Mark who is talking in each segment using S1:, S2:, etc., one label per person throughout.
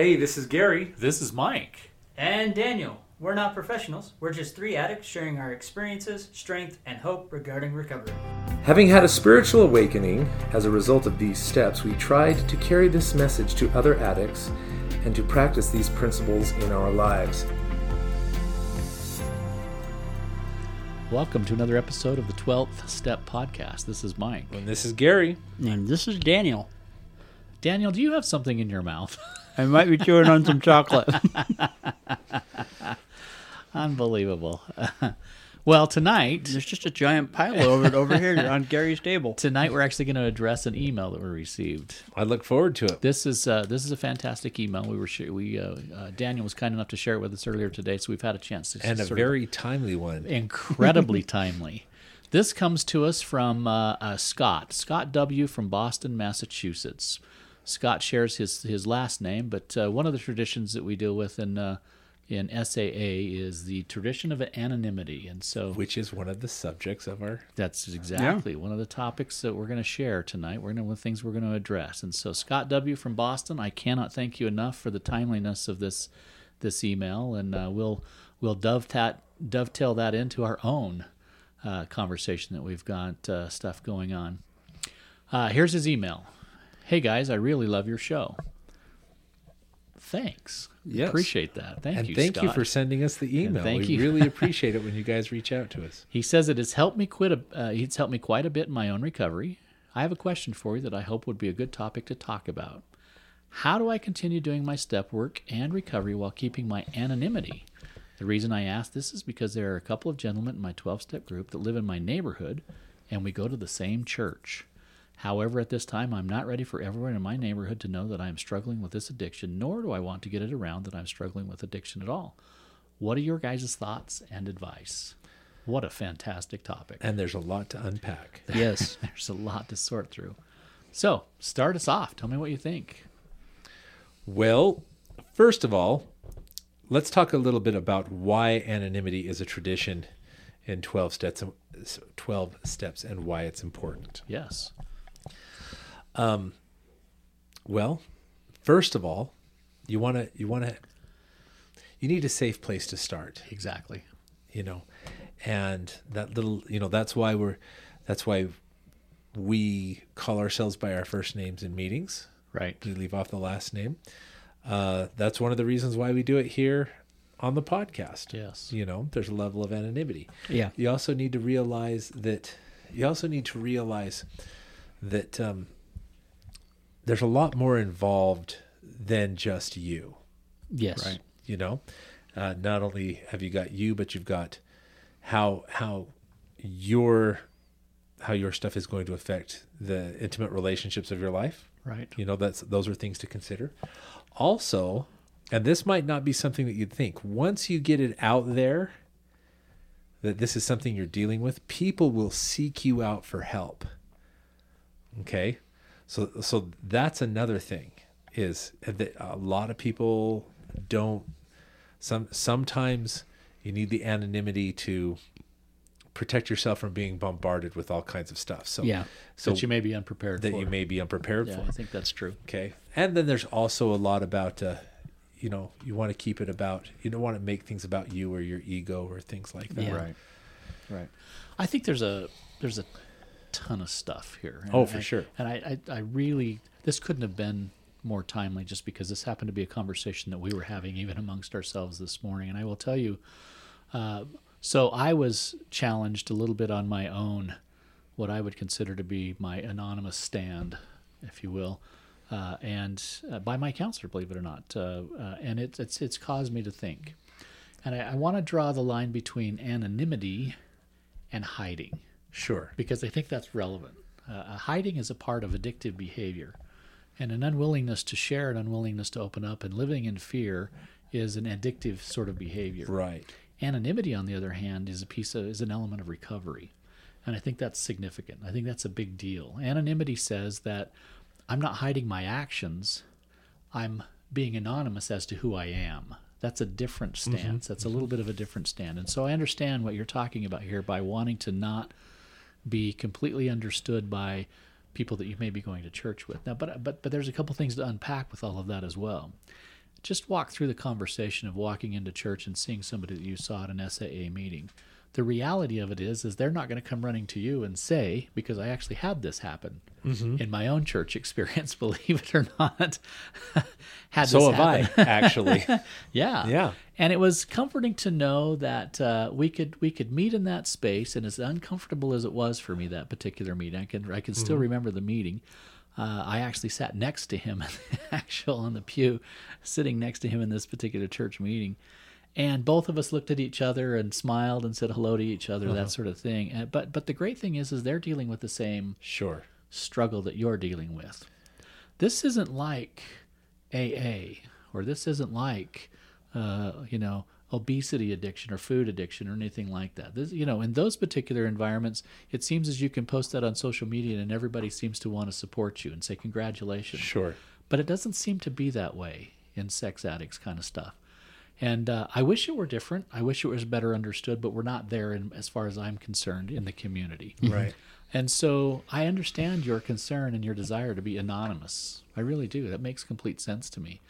S1: Hey, this is Gary.
S2: This is Mike.
S3: And Daniel. We're not professionals. We're just three addicts sharing our experiences, strength, and hope regarding recovery.
S1: Having had a spiritual awakening as a result of these steps, we tried to carry this message to other addicts and to practice these principles in our lives.
S2: Welcome to another episode of the 12th Step Podcast. This is Mike.
S1: And this is Gary.
S4: And this is Daniel.
S2: Daniel, do you have something in your mouth?
S4: I might be chewing on some chocolate.
S2: Unbelievable. well, tonight,
S4: There's just a giant pile over over here on Gary's table.
S2: tonight we're actually going to address an email that we received.
S1: I look forward to it.
S2: This is uh, this is a fantastic email. We were sh- we uh, uh, Daniel was kind enough to share it with us earlier today, so we've had a chance to
S1: And a very timely one.
S2: incredibly timely. This comes to us from uh, uh, Scott, Scott W. from Boston, Massachusetts. Scott shares his his last name, but uh, one of the traditions that we deal with in uh, in SAA is the tradition of anonymity, and so
S1: Which is one of the subjects of our.
S2: that's exactly one of the topics that we're going to share tonight. We're going to one of the things we're going to address. And so Scott W from Boston, I cannot thank you enough for the timeliness of this this email, and uh, we'll we'll dovetail dovetail that into our own uh, conversation that we've got uh, stuff going on. Uh, here's his email. Hey guys, I really love your show. Thanks.
S1: Yes.
S2: Appreciate that. Thank
S1: and
S2: you.
S1: thank you for sending us the email.
S2: thank
S1: we
S2: you.
S1: really appreciate it when you guys reach out to us.
S2: He says it has helped me quit. A, uh, it's helped me quite a bit in my own recovery. I have a question for you that I hope would be a good topic to talk about. How do I continue doing my step work and recovery while keeping my anonymity? The reason I ask this is because there are a couple of gentlemen in my 12 step group that live in my neighborhood and we go to the same church. However, at this time, I'm not ready for everyone in my neighborhood to know that I am struggling with this addiction, nor do I want to get it around that I'm struggling with addiction at all. What are your guys' thoughts and advice? What a fantastic topic.
S1: And there's a lot to unpack.
S4: Yes.
S2: There's a lot to sort through. So, start us off. Tell me what you think.
S1: Well, first of all, let's talk a little bit about why anonymity is a tradition in 12 steps 12 steps and why it's important.
S2: Yes.
S1: Well, first of all, you want to you want to you need a safe place to start,
S2: Exactly.
S1: you know. And that little, you know, that's why we're that's why we call ourselves by our first names in meetings.
S2: Right.
S1: We leave off the last name. Uh, that's one of the reasons why we do it here on the podcast.
S2: Yes.
S1: You know, there's a level of anonymity.
S4: Yeah.
S1: You also need to realize that you also need to realize that um, there's a lot more involved than just you.
S4: Yes.
S2: Right.
S1: You know, uh, not only have you got you, but you've got how how your how your stuff is going to affect the intimate relationships of your life.
S2: Right.
S1: You know, that's those are things to consider. Also, and this might not be something that you'd think. Once you get it out there that this is something you're dealing with, people will seek you out for help. Okay? So so that's another thing is that a lot of people don't some sometimes you need the anonymity to protect yourself from being bombarded with all kinds of stuff. So
S4: Yeah.
S1: so
S2: that you may be unprepared
S1: that
S2: for.
S1: you may be unprepared
S2: yeah,
S1: for.
S2: I think that's true.
S1: Okay. And then there's also a lot about, uh, you know, you want to keep it about, you don't want to make things about you or your ego or things like that.
S4: Yeah.
S2: Right. Right. I think there's a there's a ton of stuff here. And
S1: Oh, for
S2: I-
S1: sure.
S2: And I, I I really this couldn't have been more timely just because this happened to be a conversation that we were having even amongst ourselves this morning. And I will tell you, uh, so I was challenged a little bit on my own, what I would consider to be my anonymous stand, if you will, uh, and uh, by my counselor, believe it or not. Uh, uh, and it, it's it's caused me to think, and I, I want to draw the line between anonymity and hiding
S1: Sure.
S2: because I think that's relevant. Uh, uh, hiding is a part of addictive behavior, and an unwillingness to share, an unwillingness to open up, and living in fear is an addictive sort of behavior.
S1: Right.
S2: Anonymity, on the other hand, is a piece of is an element of recovery, and I think that's significant. I think that's a big deal. Anonymity says that I'm not hiding my actions; I'm being anonymous as to who I am. That's a different stance. That's a little bit of a different stand. And so I understand what you're talking about here by wanting to not be completely understood by people that you may be going to church with. Now, but but but there's a couple things to unpack with all of that as well. just walk through the conversation of walking into church and seeing somebody that you saw at an SAA meeting. The reality of it is, is they're not going to come running to you and say, because I actually had this happen
S1: Mm-hmm.
S2: in my own church experience, believe it or not. had
S1: So
S2: this
S1: have I, actually.
S2: Yeah.
S1: Yeah.
S2: And it was comforting to know that uh, we could we could meet in that space, and as uncomfortable as it was for me that particular meeting, I can I can still remember the meeting. Uh, I actually sat next to him, actual on the pew, sitting next to him in this particular church meeting, and both of us looked at each other and smiled and said hello to each other, that sort of thing. Uh, but but the great thing is, is they're dealing with the same
S1: Sure.
S2: struggle that you're dealing with. This isn't like AA, or this isn't like, uh, you know, obesity addiction or food addiction or anything like that. This, you know, in those particular environments, it seems as you can post that on social media and everybody seems to want to support you and say congratulations.
S1: Sure.
S2: But it doesn't seem to be that way in sex addicts kind of stuff. And uh, I wish it were different. I wish it was better understood, but we're not there, in, as far as I'm concerned, in the community.
S1: Right.
S2: And so I understand your concern and your desire to be anonymous. I really do. That makes complete sense to me.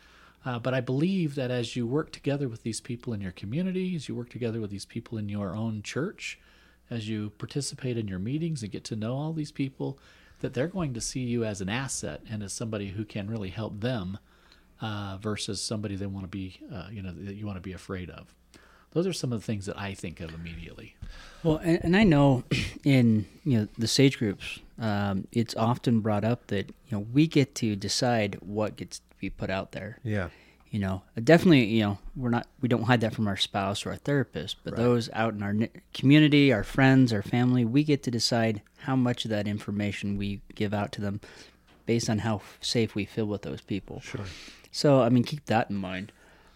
S2: Uh, but I believe that as you work together with these people in your community, as you work together with these people in your own church, as you participate in your meetings and get to know all these people, that they're going to see you as an asset and as somebody who can really help them uh, versus somebody they want to be, uh, you know, that you want to be afraid of. Those are some of the things that I think of immediately.
S4: Well, and, and I know in you know the sage groups, um, it's often brought up that you know we get to decide what gets to be put out there.
S1: Yeah.
S4: You know, definitely, you know, we're not we don't hide that from our spouse or our therapist, but those out in our community, our friends, our family, we get to decide how much of that information we give out to them based on how safe we feel with those people.
S1: Sure.
S4: So, I mean, keep that in mind.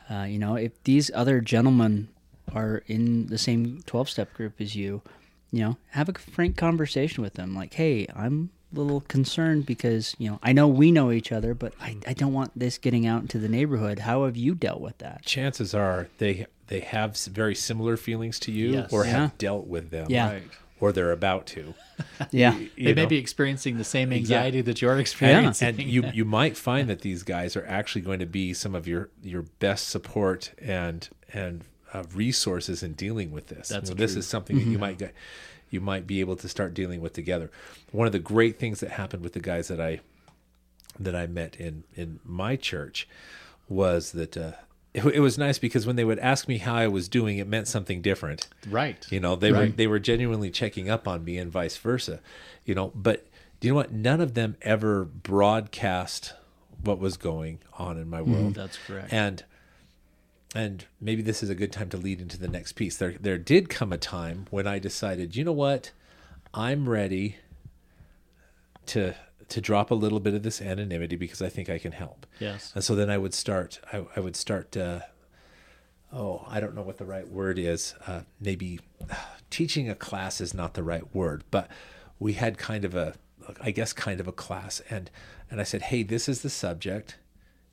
S4: Uh, you know, if these other gentlemen are in the same 12 step group as you, you know, have a frank conversation with them. Like, hey, I'm a little concerned because, you know, I know we know each other, but I, I don't want this getting out into the neighborhood. How have you dealt with that?
S1: Chances are they they have very similar feelings to you
S2: Yes.
S1: or
S4: Yeah.
S1: have dealt with them.
S4: Yeah.
S2: Right.
S1: Or they're about to.
S4: Yeah.
S1: You
S2: They may
S1: know?
S2: be experiencing the same anxiety that you're experiencing.
S1: and you you might find that these guys are actually going to be some of your your best support and and uh, resources in dealing with this.
S2: That's
S1: You know, this is something that you might get you might be able to start dealing with together. One of the great things that happened with the guys that I that I met in in my church was that uh, it, it was nice because when they would ask me how I was doing, it meant something different.
S2: right.
S1: You know, they were they were genuinely checking up on me and vice versa. You know, but do you know what? None of them ever broadcast what was going on in my mm-hmm. world.
S2: That's correct.
S1: And and maybe this is a good time to lead into the next piece. There there did come a time when I decided, you know what? I'm ready to to drop a little bit of this anonymity because I think I can help.
S2: Yes.
S1: And so then I would start. I, I would start. Uh, oh, I don't know what the right word is. Uh, maybe teaching a class is not the right word, but we had kind of a, I guess, kind of a class, and and I said, hey, this is the subject,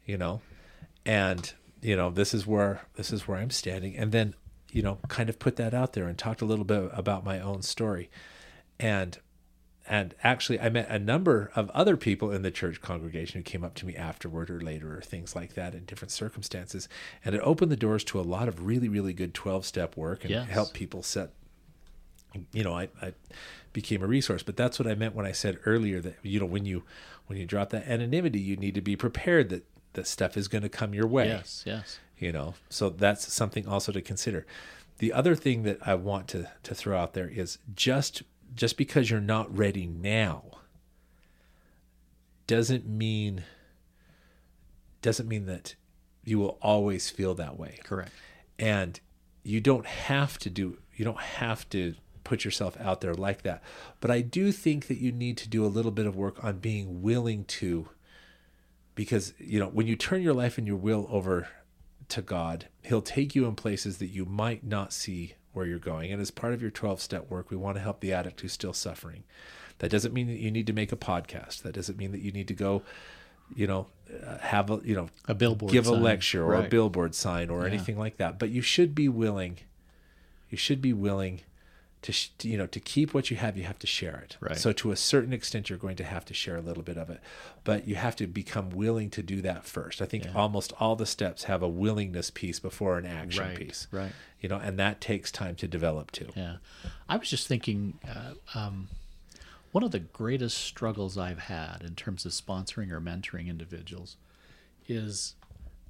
S1: you know, and you know this is where this is where I'm standing, and then you know kind of put that out there and talked a little bit about my own story, and and actually i met a number of other people in the church congregation who came up to me afterward or later or things like that in different circumstances and it opened the doors to a lot of really really good 12 step work and
S2: Yes.
S1: helped people set you know I, I became a resource but that's what i meant when i said earlier that you know when you when you drop that anonymity you need to be prepared that that stuff is going to come your way
S2: Yes. Yes.
S1: you know so that's something also to consider the other thing that i want to to throw out there is just just because you're not ready now doesn't mean doesn't mean that you will always feel that way
S2: Correct.
S1: and you don't have to do you don't have to put yourself out there like that but i do think that you need to do a little bit of work on being willing to because you know when you turn your life and your will over to god he'll take you in places that you might not see where you're going. And as part of your 12 step work we want to help the addict who's still suffering. That doesn't mean that you need to make a podcast. That doesn't mean that you need to go you know uh, have a you know
S2: A billboard
S1: give a lecture or a billboard sign or anything like that. But you should be willing you should be willing to sh- to, you know to keep what you have you have to share it
S2: Right.
S1: so to a certain extent you're going to have to share a little bit of it but you have to become willing to do that first i think
S2: Yeah.
S1: almost all the steps have a willingness piece before an action
S2: Right,
S1: piece
S2: right.
S1: you know and that takes time to develop too
S2: Yeah, I was just thinking, uh, um, one of the greatest struggles I've had in terms of sponsoring or mentoring individuals is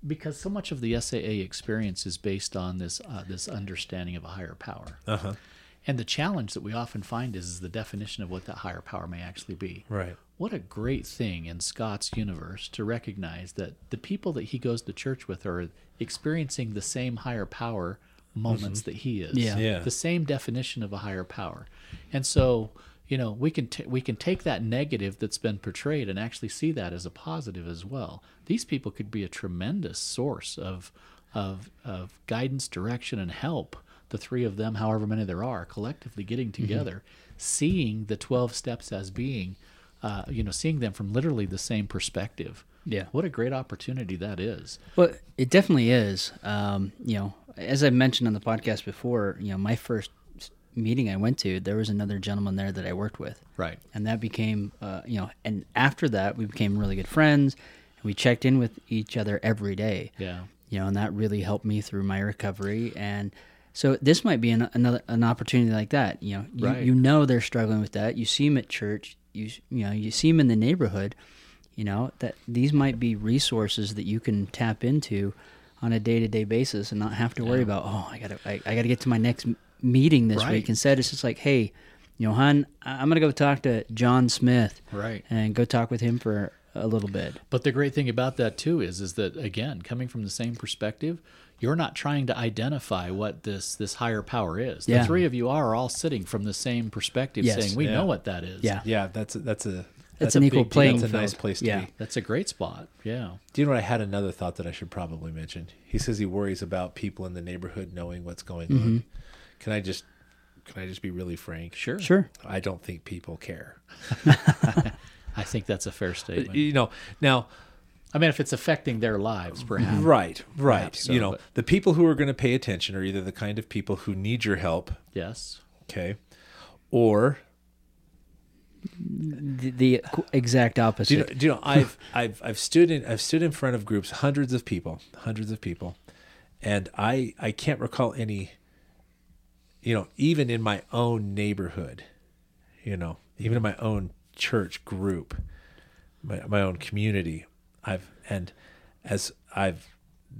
S2: because so much of the SAA experience is based on this uh, this understanding of a higher power.
S1: uh-huh
S2: And the challenge that we often find is, is the definition of what that higher power may actually be.
S1: right
S2: What a great thing in Scott's universe to recognize that the people that he goes to church with are experiencing the same higher power moments mm-hmm. that he is.
S4: Yeah.
S1: Yeah.
S2: The same definition of a higher power. And so, you know, we can t- we can take that negative that's been portrayed and actually see that as a positive as well. These people could be a tremendous source of of of guidance, direction and help. The three of them, however many there are, collectively getting together, seeing the 12 steps as being uh, you know, seeing them from literally the same perspective.
S4: Yeah.
S2: What a great opportunity that is.
S4: Well, it definitely is. Um, you know, as I mentioned on the podcast before, you know, my first meeting I went to, there was another gentleman there that I worked with,
S2: Right.
S4: and that became, uh, you know, and after that we became really good friends, and we checked in with each other every day.
S2: Yeah.
S4: You know, and that really helped me through my recovery. And so this might be an, another an opportunity like that. You know, you,
S2: Right.
S4: you know they're struggling with that. You see them at church. You you know you see them in the neighborhood. You know that these might be resources that you can tap into on a day to day basis and not have to worry
S2: Yeah.
S4: about. Oh, I gotta I, I gotta get to my next meeting this
S2: Right.
S4: week. Instead, it's just like, hey, you know, hon, I'm gonna go talk to John Smith
S2: Right.
S4: and go talk with him for a little bit.
S2: But the great thing about that too is is that again, coming from the same perspective, you're not trying to identify what this this higher power is. The three of you are all sitting from the same perspective
S4: Yes.
S2: saying we
S1: Yeah.
S2: know what that is.
S4: Yeah.
S1: yeah that's a, that's a
S4: It's
S2: a
S4: an equal
S2: deal.
S4: playing
S1: that's a nice place to
S4: yeah.
S1: be
S2: That's a great spot. Yeah.
S1: Do you know what? I had another thought that I should probably mention. He says he worries about people in the neighborhood knowing what's going
S4: Mm-hmm.
S1: on. Can I just can I just be really frank?
S2: Sure.
S4: Sure.
S1: I don't think people care.
S2: I think that's a fair statement.
S1: You know, now
S2: I mean if it's affecting their lives perhaps.
S1: right, right.
S2: Perhaps so,
S1: you know,
S2: but-
S1: the people who are going to pay attention are either the kind of people who need your help,
S2: Yes.
S1: okay, or
S4: The, the exact opposite.
S1: do you know, do you know I've I've I've stood in I've stood in front of groups, hundreds of people, hundreds of people, and I I can't recall any. You know, even in my own neighborhood, you know, even in my own church group, my my own community, I've and as I've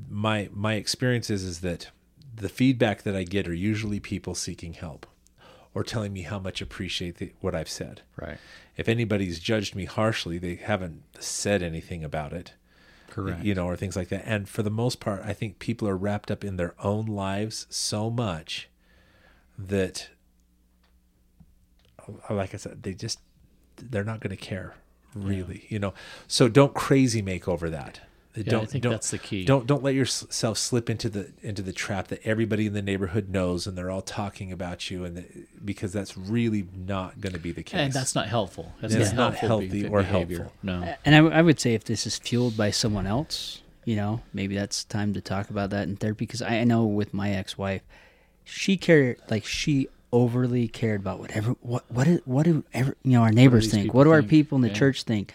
S1: my my experience is, is that the feedback that I get are usually people seeking help or telling me how much appreciate the, what I've said
S2: Right.
S1: if anybody's judged me harshly, they haven't said anything about it.
S2: Correct.
S1: You know, or things like that. And for the most part, I think people are wrapped up in their own lives so much that, like I said, they just, they're not going to care really, you know. So don't crazy make over that. don't,
S2: I think
S1: don't,
S2: that's the key.
S1: Don't don't let yourself slip into the into the trap that everybody in the neighborhood knows and they're all talking about you and the, because that's really not going to be the case.
S2: And that's not helpful. That's
S1: It's not
S2: helpful
S1: healthy or
S2: behavior.
S1: helpful.
S2: No.
S4: And I would say if this is fueled by someone else, you know, maybe that's time to talk about that in therapy. Because I, I know with my ex-wife, she cared like she overly cared about whatever what what is, what do ever you know our neighbors
S2: these
S4: think. What do our
S2: think?
S4: people in the
S2: Yeah.
S4: church think?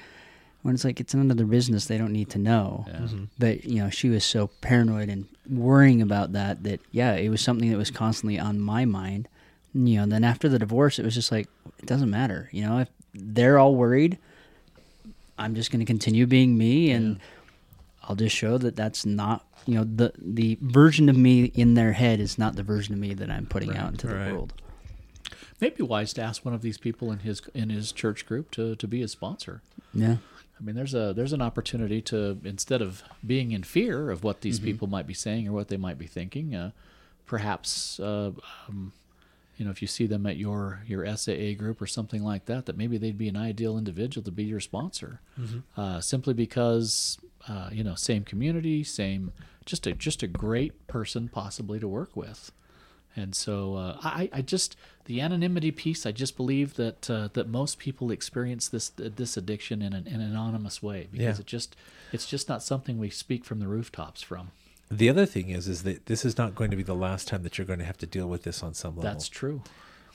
S4: When it's like it's none of their business, they don't need to know.
S2: Yeah. Mm-hmm.
S4: But you know, she was so paranoid and worrying about that that yeah, it was something that was constantly on my mind. You know, and then after the divorce, it was just like it doesn't matter. You know, if they're all worried, I'm just going to continue being me, and I'll just show that that's not you know the the version of me in their head is not the version of me that I'm putting out into the world.
S2: Maybe wise to ask one of these people in his in his church group to, to be a sponsor.
S4: Yeah,
S2: I mean, there's a there's an opportunity to instead of being in fear of what
S1: Mm-hmm.
S2: these people might be saying or what they might be thinking, uh, perhaps uh, um, you know if you see them at your your SAA group or something like that, that maybe they'd be an ideal individual to be your sponsor,
S1: Mm-hmm.
S2: uh, simply because uh, you know same community, same just a just a great person possibly to work with. And so uh, I, I just the anonymity piece. I just believe that uh, that most people experience this this addiction in an, in an anonymous way because
S1: Yeah.
S2: it just it's just not something we speak from the rooftops from.
S1: The other thing is, is that this is not going to be the last time that you're going to have to deal with this on some level.
S2: That's true.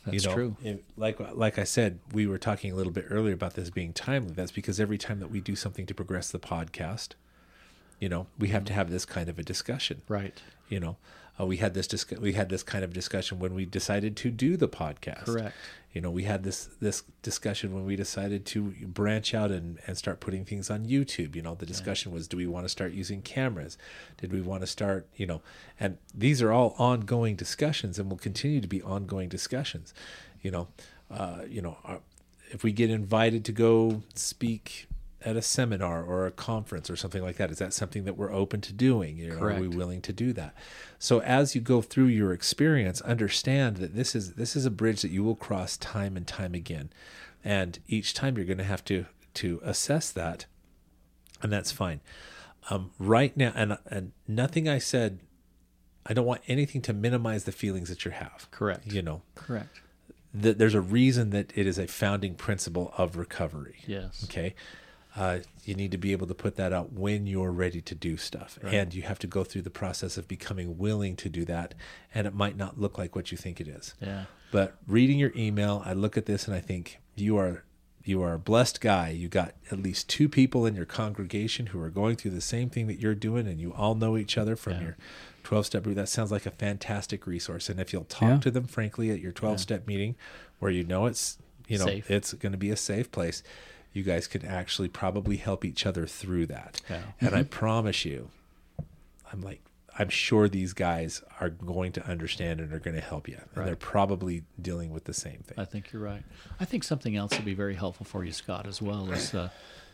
S2: That's
S1: you know,
S2: true.
S1: it- like like I said, we were talking a little bit earlier about this being timely. That's because every time that we do something to progress the podcast, you know, we have to have this kind of a discussion.
S2: Right.
S1: You know, uh, we had this disc- we had this kind of discussion when we decided to do the podcast.
S2: Correct.
S1: You know, we had this this discussion when we decided to branch out and, and start putting things on YouTube. You know, the discussion was do we want to start using cameras? Did we want to start, you know, and these are all ongoing discussions and will continue to be ongoing discussions. You know, uh, you know, uh, if we get invited to go speak at a seminar or a conference or something like that, is that something that we're open to doing? You know, are we willing to do that? So as you go through your experience, understand that this is this is a bridge that you will cross time and time again, and each time you're going to have to to assess that, and that's fine. Um, right now, and and nothing I said, I don't want anything to minimize the feelings that you have.
S2: Correct.
S1: You know,
S2: Correct.
S1: that there's a reason that it is a founding principle of recovery.
S2: Yes.
S1: Okay. Uh, you need to be able to put that out when you're ready to do stuff. And you have to go through the process of becoming willing to do that. And it might not look like what you think it is.
S2: Yeah.
S1: But reading your email, I look at this and I think you are you are a blessed guy. You got at least two people in your congregation who are going through the same thing that you're doing and you all know each other from
S2: Yeah.
S1: your 12 step group. That sounds like a fantastic resource. And if you'll talk
S4: Yeah.
S1: to them frankly at your 12 step meeting where you know it's you know
S2: Safe.
S1: it's going to be a safe place, you guys can actually probably help each other through that.
S2: Yeah.
S1: And I promise you, I'm like, I'm sure these guys are going to understand and are going to help you. And they're probably dealing with the same thing.
S2: I think you're right. I think something else would be very helpful for you, Scott, as well is uh,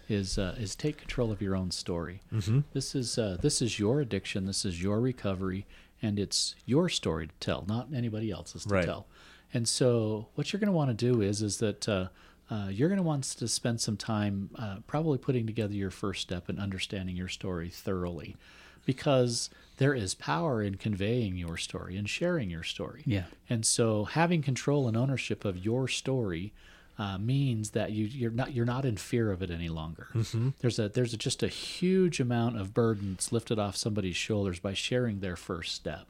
S2: is uh, is take control of your own story. Mm-hmm. This is uh, this is your addiction. This is your recovery, and it's your story to tell, not anybody else's to
S1: Right.
S2: tell. And so, what you're going to want to do is is that. Uh, you're going to want to spend some time uh, probably putting together your first step and understanding your story thoroughly because there is power in conveying your story and sharing your story.
S4: Yeah.
S2: And so having control and ownership of your story uh, means that you, you're not you're not in fear of it any longer. There's a there's a, just a huge amount of burden that's lifted off somebody's shoulders by sharing their first step,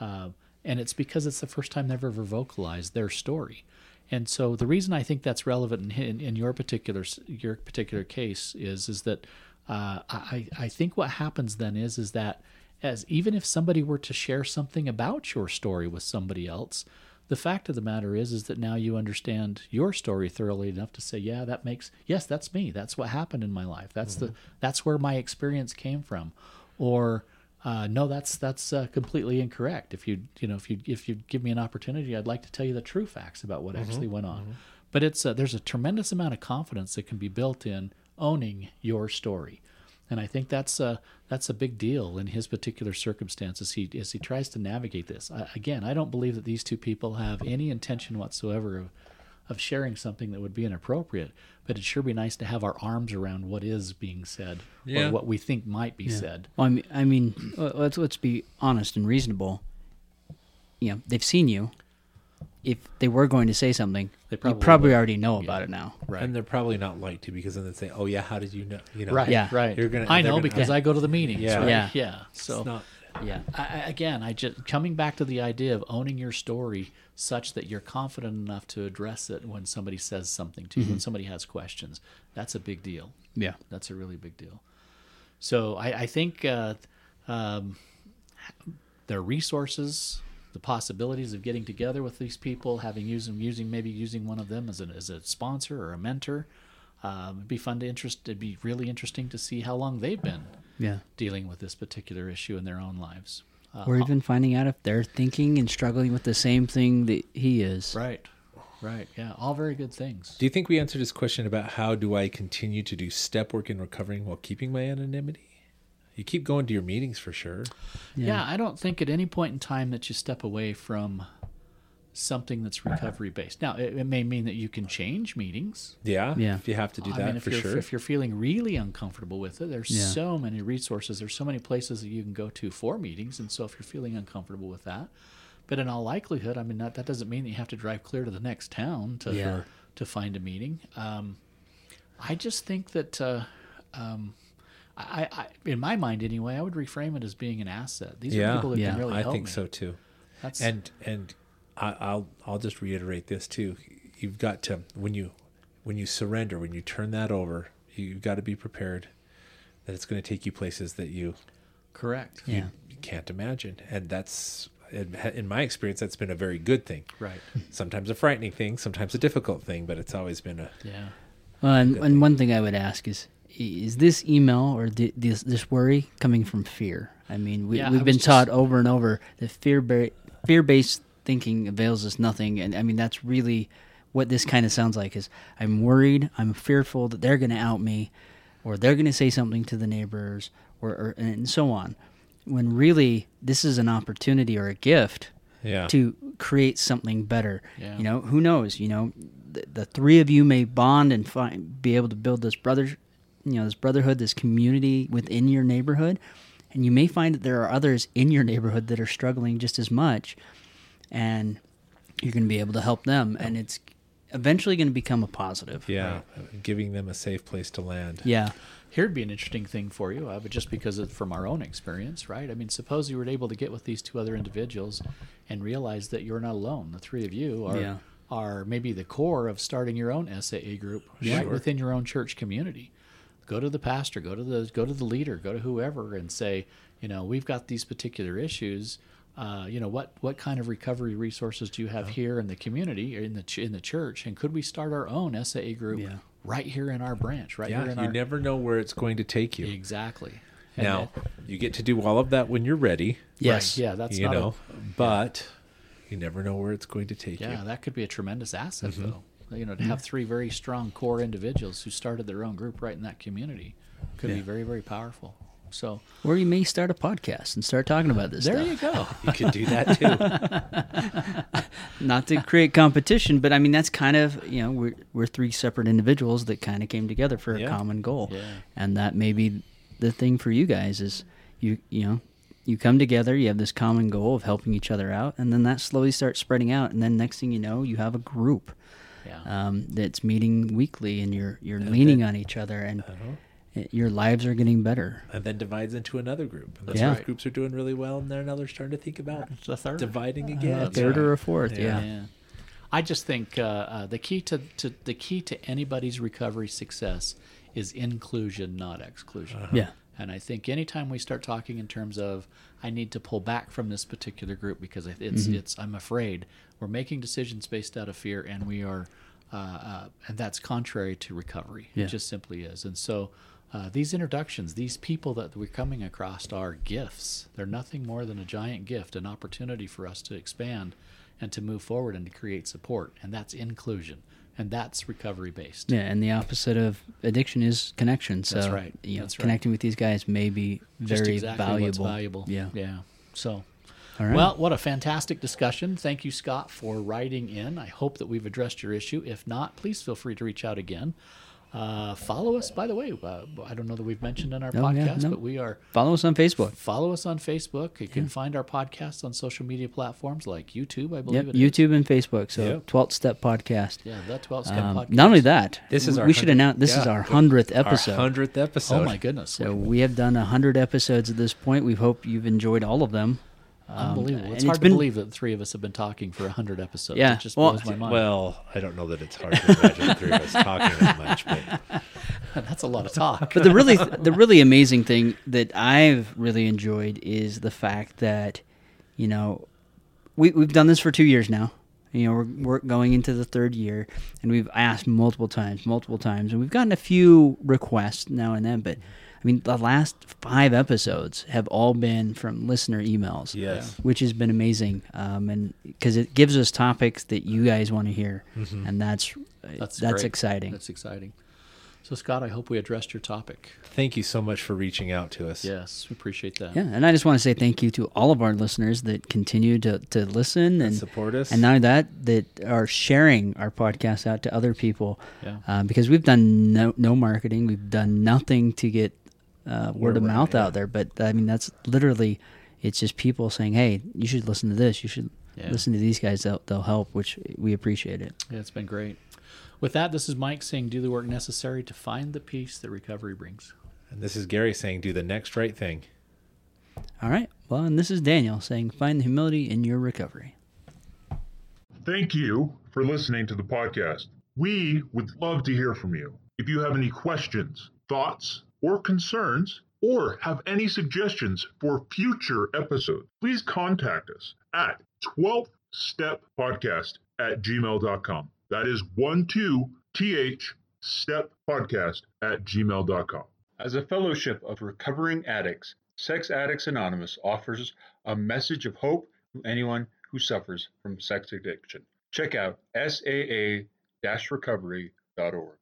S2: uh, and it's because it's the first time they've ever vocalized their story. And so the reason I think that's relevant in, in, in your particular your particular case is is that uh, I I think what happens then is is that as even if somebody were to share something about your story with somebody else, the fact of the matter is is that now you understand your story thoroughly enough to say, yeah, that makes yes, that's me. That's what happened in my life. That's the that's where my experience came from, or uh, no, that's that's uh, completely incorrect. If you you know if you if you give me an opportunity, I'd like to tell you the true facts about what actually went on. But it's uh, there's a tremendous amount of confidence that can be built in owning your story, and I think that's a that's a big deal in his particular circumstances. He as he tries to navigate this. I, again, I don't believe that these two people have any intention whatsoever of of sharing something that would be inappropriate. But it'd sure be nice to have our arms around what is being said
S1: Yeah.
S2: or what we think might be
S4: Yeah.
S2: said.
S4: Well, I mean, I mean, let's let's be honest and reasonable. You know, they've seen you. If they were going to say something,
S2: They
S4: you
S2: probably
S4: probably already know
S2: Yeah.
S4: about it now.
S2: Right.
S1: And they're probably not like to because then they say, "Oh yeah, how did you know?" You know,
S2: Right,
S4: Yeah.
S2: right.
S1: You're gonna-
S2: I know
S1: gonna-
S2: because
S4: Yeah.
S2: I go to the meetings.
S1: Yeah.
S2: right?
S4: Yeah.
S2: yeah. So
S1: It's not.
S4: Yeah.
S2: I, again, I just coming back to the idea of owning your story such that you're confident enough to address it when somebody says something to you, when somebody has questions. That's a big deal.
S4: Yeah.
S2: That's a really big deal. So I, I think uh, um, their resources, the possibilities of getting together with these people, having using using maybe using one of them as a as a sponsor or a mentor, um, it'd be fun to interest. It'd be really interesting to see how long they've been
S4: Yeah.
S2: dealing with this particular issue in their own lives. Uh,
S4: Or even finding out if they're thinking and struggling with the same thing that he is.
S2: right, right, yeah, all very good things.
S1: Do you think we answered his question about how do I continue to do step work in recovering while keeping my anonymity? You keep going to your meetings for sure.
S2: Yeah. I don't think at any point in time that you step away from something that's recovery based. Now, it, it may mean that you can change meetings.
S1: Yeah,
S4: Yeah.
S1: If you have to do
S2: I
S1: that
S2: mean, if
S1: for
S2: you're,
S1: sure.
S2: If you're feeling really uncomfortable with it, there's
S4: Yeah.
S2: so many resources. There's so many places that you can go to for meetings. And so if you're feeling uncomfortable with that, but in all likelihood, I mean, that, that doesn't mean that you have to drive clear to the next town to,
S4: Yeah.
S2: to find a meeting. Um, I just think that, uh, um, I, I, in my mind anyway, I would reframe it as being an asset. These
S1: Yeah.
S2: are people that
S4: Yeah,
S2: can really
S1: I
S2: help I
S1: think
S2: me.
S1: so too.
S2: That's
S1: And and I, I'll I'll just reiterate this too. You've got to when you when you surrender, when you turn that over, you've got to be prepared that it's going to take you places that you
S2: Correct.
S4: Yeah.
S1: you can't imagine, and that's in in my experience that's been a very good thing.
S2: Right.
S1: Sometimes a frightening thing, sometimes a difficult thing, but it's always been a
S2: Yeah.
S4: Well, and, and one thing I would ask is, is this email or this this worry coming from fear? I mean, we
S2: yeah,
S4: we've
S2: was
S4: been
S2: just-
S4: taught over and over that fear ba- fear based thinking avails us nothing, and I mean that's really what this kind of sounds like. Is I'm worried, I'm fearful that they're going to out me, or they're going to say something to the neighbors, or, or and so on. When really this is an opportunity or a gift
S1: yeah.
S4: to create something better.
S2: Yeah.
S4: You know, who knows? You know, the, the three of you may bond and find, be able to build this brother, you know, this brotherhood, this community within your neighborhood, and you may find that there are others in your neighborhood that are struggling just as much, and you're going to be able to help them, and it's eventually going to become a positive.
S1: Yeah, giving them a safe place to land.
S4: Yeah.
S2: Here'd be an interesting thing for you, uh, but just because of from our own experience, right? I mean, suppose you were able to get with these two other individuals and realize that you're not alone. The three of you are
S4: Yeah.
S2: are maybe the core of starting your own SAA group right
S1: Sure.
S2: within your own church community. Go to the pastor, go to the go to the leader, go to whoever, and say, you know, we've got these particular issues. Uh, you know, what what kind of recovery resources do you have here in the community or in the ch- in the church, and could we start our own SAA group
S4: Yeah.
S2: right here in our branch, right
S1: Yeah,
S2: here in
S1: you
S2: our
S1: never know where it's going to take you.
S2: Exactly. And
S1: Now,
S2: that-
S1: you get to do all of that when you're ready,
S4: Yes.
S2: right, yeah, that's
S1: you
S2: not a-
S1: know, but you never know where it's going to take you yeah,
S2: that could be a tremendous asset,
S1: Mm-hmm.
S2: though. You know, to have three very strong core individuals who started their own group right in that community could be very, very powerful. So
S4: Or you may start a podcast and start talking about this
S2: there
S4: stuff.
S2: you go.
S1: You could do that too.
S4: not to create competition, but I mean that's kind of you know we're we're three separate individuals that kind of came together for
S1: Yeah.
S4: a common goal,
S2: Yeah.
S4: and that may be the thing for you guys is you you know you come together, you have this common goal of helping each other out, and then that slowly starts spreading out, and then next thing you know, you have a group
S2: Yeah.
S4: um, that's meeting weekly, and you're you're leaning on each other, and
S1: Uh-huh.
S4: It- your lives are getting better.
S1: and then divides into another group. And those
S4: Yeah.
S1: first groups are doing really well, and then others starting to think about
S2: the third.
S1: dividing
S4: a
S1: again.
S4: third or a fourth,
S1: Yeah.
S4: yeah.
S2: Yeah. I just think uh, uh, the key to, to the key to anybody's recovery success is inclusion, not exclusion.
S4: Yeah.
S2: And I think anytime we start talking in terms of I need to pull back from this particular group because it's
S4: Mm-hmm.
S2: it's I'm afraid we're making decisions based out of fear and we are uh, uh, and that's contrary to recovery.
S4: Yeah.
S2: It just simply is. And so uh, these introductions, these people that we're coming across are gifts. They're nothing more than a giant gift, an opportunity for us to expand and to move forward and to create support. And that's inclusion. And that's recovery based.
S4: Yeah, and the opposite of addiction is connection. So
S2: That's right.
S4: You know,
S2: That's right.
S4: connecting with these guys may be
S2: Just
S4: very
S2: exactly
S4: valuable.
S2: what's valuable.
S4: Yeah.
S2: Yeah. So
S4: All right.
S2: Well, what a fantastic discussion. Thank you, Scott, for writing in. I hope that we've addressed your issue. If not, please feel free to reach out again. Uh, follow us, by the way. Uh, I don't know that we've mentioned in our
S4: Oh, yeah,
S2: podcast,
S4: no.
S2: but we are.
S4: follow us on Facebook.
S2: Follow us on Facebook. You can find our podcast on social media platforms like YouTube, I
S4: Yep,
S2: believe it is.
S4: YouTube and Facebook. So
S1: Yep.
S4: 12th Step Podcast.
S2: Yeah, the 12 Step
S4: Um,
S2: Podcast.
S4: not only that,
S1: This is our
S4: we should announce this is our hundredth episode.
S1: Our hundredth episode.
S2: Oh, my goodness.
S4: So we have done hundred episodes at this point. We hope you've enjoyed all of them. Um,
S2: Unbelievable.
S4: and
S2: It's
S4: it's
S2: hard
S4: been-
S2: to believe that three of us have been talking for 100 episodes.
S4: Yeah,
S2: It just
S4: well,
S2: blows my mind.
S1: Well, I don't know that it's hard to imagine three of us talking that much, but
S2: That's a lot of talk.
S4: but the really the really amazing thing that I've really enjoyed is the fact that you know we we've done this for two years now. You know, we're we're going into the third year, and we've asked multiple times, multiple times, and we've gotten a few requests now and then. But I mean, the last five episodes have all been from listener emails.
S1: yes.
S4: which has been amazing, um, and because it gives us topics that you guys want to hear, and that's
S2: That's
S4: that's,
S2: great.
S4: exciting.
S2: That's exciting. So, Scott, I hope we addressed your topic.
S1: Thank you so much for reaching out to us.
S2: Yes, we appreciate that.
S4: Yeah, and I just want to say thank you to all of our listeners that continue to, to listen and
S1: support us.
S4: and not only that, that are sharing our podcast out to other people.
S2: Yeah.
S4: Uh, because we've done no no marketing, we've done nothing to get uh, word of
S1: we're at,
S4: mouth
S1: yeah.
S4: out there. But I mean, that's literally, it's just people saying, "Hey, you should listen to this. You should
S2: Yeah.
S4: listen to these guys. They'll, they'll help," which we appreciate it.
S2: Yeah, it's been great. With that, this is Mike saying, do the work necessary to find the peace that recovery brings.
S1: And this is Gary saying, do the next right thing.
S4: All right. Well, and this is Daniel saying, "Find the humility in your recovery."
S5: Thank you for listening to the podcast. We would love to hear from you. If you have any questions, thoughts, or concerns, or have any suggestions for future episodes, please contact us at 12th Step Podcast at gmail.com. That is 12th Step Podcast at gmail.com.
S6: As a fellowship of recovering addicts, Sex Addicts Anonymous offers a message of hope to anyone who suffers from sex addiction. Check out saa-recovery.org.